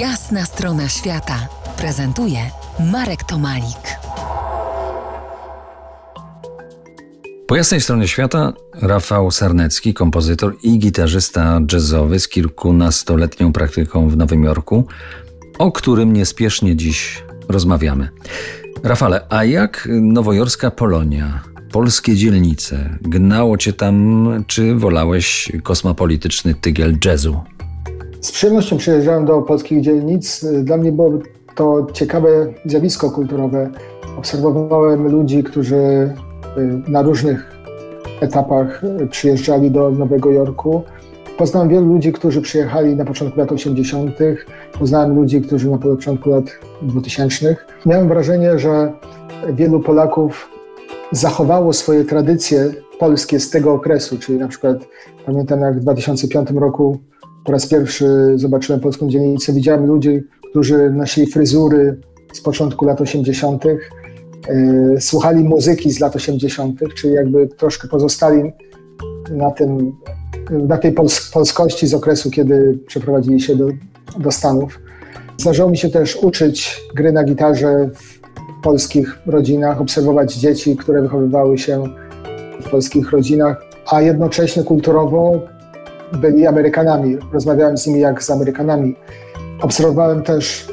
Jasna strona świata prezentuje Marek Tomalik. Po jasnej stronie świata Rafał Sarnecki, kompozytor i gitarzysta jazzowy z kilkunastoletnią praktyką w Nowym Jorku, o którym niespiesznie dziś rozmawiamy. Rafale, a jak nowojorska Polonia, polskie dzielnice, gnało cię tam, czy wolałeś kosmopolityczny tygiel jazzu? Z przyjemnością przyjeżdżałem do polskich dzielnic. Dla mnie było to ciekawe zjawisko kulturowe. Obserwowałem ludzi, którzy y, na różnych etapach przyjeżdżali do Nowego Jorku. Poznałem wielu ludzi, którzy przyjechali na początku lat 80., poznałem ludzi, którzy na początku lat 2000. Miałem wrażenie, że wielu Polaków zachowało swoje tradycje polskie z tego okresu, czyli na przykład pamiętam jak w 2005 roku po raz pierwszy zobaczyłem polską dzielnicę, widziałem ludzi, którzy nosili fryzury z początku lat 80., e, słuchali muzyki z lat 80., czyli jakby troszkę pozostali na, tym, na tej polskości z okresu, kiedy przeprowadzili się do, do Stanów. Zdarzyło mi się też uczyć gry na gitarze w polskich rodzinach, obserwować dzieci, które wychowywały się w polskich rodzinach, a jednocześnie kulturowo byli Amerykanami. Rozmawiałem z nimi jak z Amerykanami. Obserwowałem też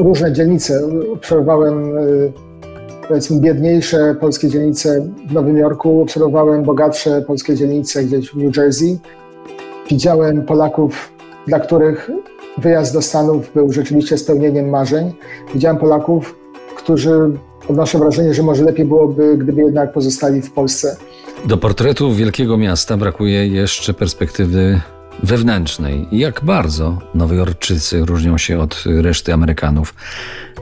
różne dzielnice. Obserwowałem y, powiedzmy biedniejsze polskie dzielnice w Nowym Jorku, obserwowałem bogatsze polskie dzielnice gdzieś w New Jersey. Widziałem Polaków, dla których wyjazd do Stanów był rzeczywiście spełnieniem marzeń. Widziałem Polaków, którzy odnoszę wrażenie, że może lepiej byłoby, gdyby jednak pozostali w Polsce. Do portretu wielkiego miasta brakuje jeszcze perspektywy wewnętrznej. Jak bardzo Nowojorczycy różnią się od reszty Amerykanów?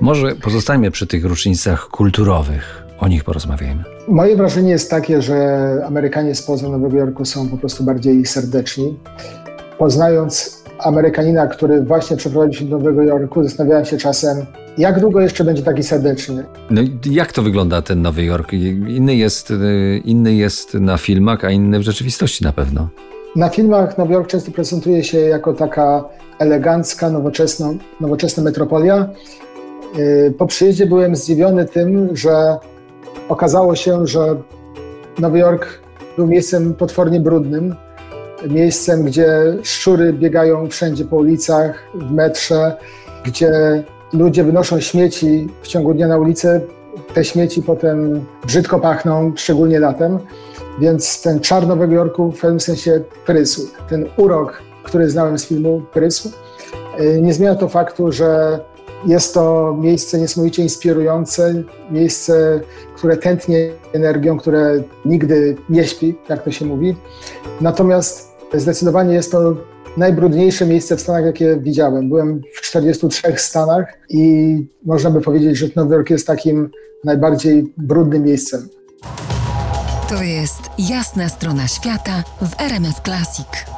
Może pozostajmy przy tych różnicach kulturowych. O nich porozmawiajmy. Moje wrażenie jest takie, że Amerykanie spoza Nowego Jorku są po prostu bardziej serdeczni. Poznając Amerykanina, który właśnie przeprowadził się do Nowego Jorku, zastanawiałem się czasem, jak długo jeszcze będzie taki serdeczny? No jak to wygląda ten Nowy Jork? Inny jest, y, inny jest na filmach, a inny w rzeczywistości na pewno. Na filmach Nowy Jork często prezentuje się jako taka elegancka, nowoczesna, nowoczesna metropolia. Y, po przyjeździe byłem zdziwiony tym, że okazało się, że Nowy Jork był miejscem potwornie brudnym, miejscem, gdzie szczury biegają wszędzie po ulicach, w metrze, gdzie ludzie wynoszą śmieci w ciągu dnia na ulicę, te śmieci potem brzydko pachną, szczególnie latem, więc ten czar Nowego Jorku w pewnym sensie prysł. Ten urok, który znałem z filmu, prysł. E, nie zmienia to faktu, że jest to miejsce niesamowicie inspirujące, miejsce, które tętnie energią, które nigdy nie śpi, jak to się mówi. Natomiast zdecydowanie jest to najbrudniejsze miejsce w Stanach, jakie widziałem. Byłem w 43 Stanach i można by powiedzieć, że Nowy Jork jest takim najbardziej brudnym miejscem. To jest jasna strona świata w RMS Classic.